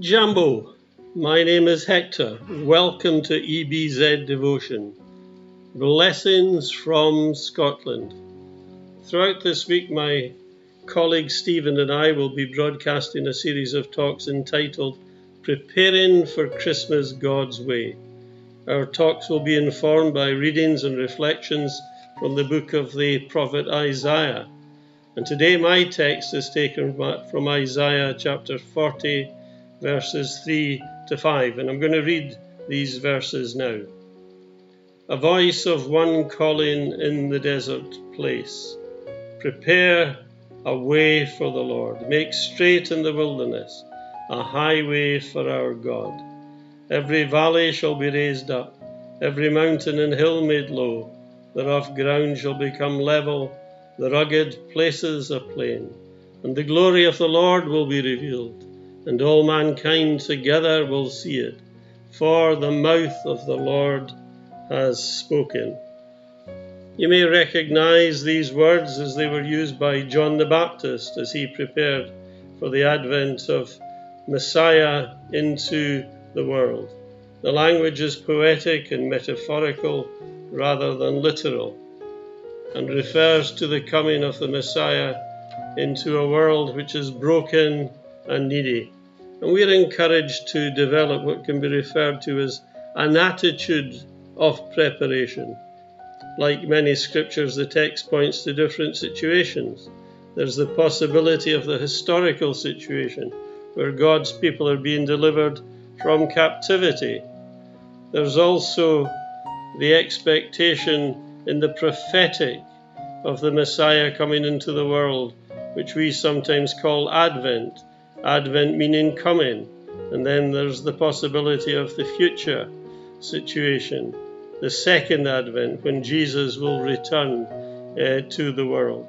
Jambo, my name is Hector. Welcome to EBZ Devotion. Blessings from Scotland. Throughout this week, my colleague Stephen and I will be broadcasting a series of talks entitled Preparing for Christmas God's Way. Our talks will be informed by readings and reflections from the book of the prophet Isaiah. And today my text is taken from Isaiah chapter 40 verses 3 to 5, and I'm going to read these verses now. A voice of one calling in the desert place Prepare a way for the Lord, make straight in the wilderness a highway for our God. Every valley shall be raised up, every mountain and hill made low, the rough ground shall become level, the rugged places a plain, and the glory of the Lord will be revealed and all mankind together will see it, for the mouth of the Lord has spoken. You may recognize these words as they were used by John the Baptist as he prepared for the advent of Messiah into the world. The language is poetic and metaphorical rather than literal and refers to the coming of the Messiah into a world which is broken and needy. And we're encouraged to develop what can be referred to as an attitude of preparation. Like many scriptures, the text points to different situations. There's the possibility of the historical situation where God's people are being delivered from captivity. There's also the expectation in the prophetic of the Messiah coming into the world, which we sometimes call Advent. Advent meaning coming, and then there's the possibility of the future situation, the second Advent when Jesus will return uh, to the world.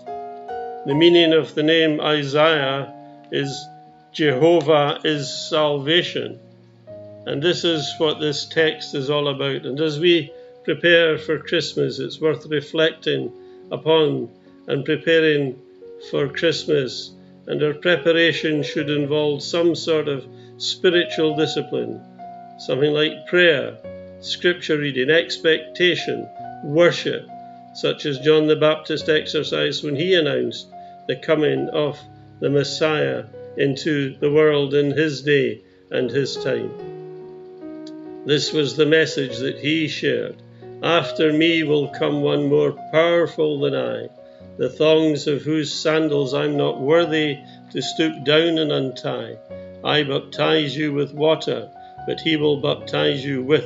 The meaning of the name Isaiah is Jehovah is salvation. And this is what this text is all about. And as we prepare for Christmas, it's worth reflecting upon and preparing for Christmas and our preparation should involve some sort of spiritual discipline, something like prayer, scripture reading, expectation, worship, such as John the Baptist exercised when he announced the coming of the Messiah into the world in his day and his time. This was the message that he shared. After me will come one more powerful than I the thongs of whose sandals I'm not worthy to stoop down and untie. I baptize you with water, but he will baptize you with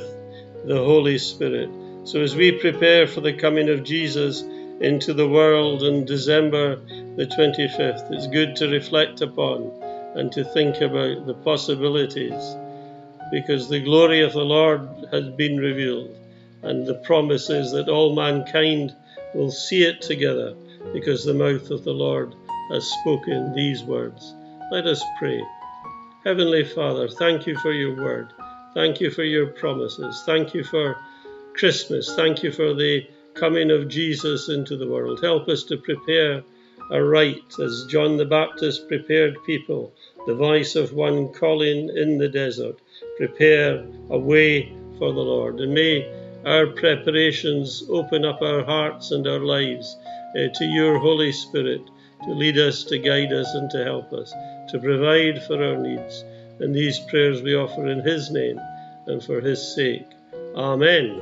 the Holy Spirit. So as we prepare for the coming of Jesus into the world on December the 25th, it's good to reflect upon and to think about the possibilities because the glory of the Lord has been revealed and the promise is that all mankind will see it together because the mouth of the Lord has spoken these words. Let us pray. Heavenly Father, thank you for your word. Thank you for your promises. Thank you for Christmas. Thank you for the coming of Jesus into the world. Help us to prepare aright as John the Baptist prepared people, the voice of one calling in the desert. Prepare a way for the Lord. And may our preparations open up our hearts and our lives uh, to your Holy Spirit to lead us, to guide us, and to help us, to provide for our needs. And these prayers we offer in His name and for His sake. Amen.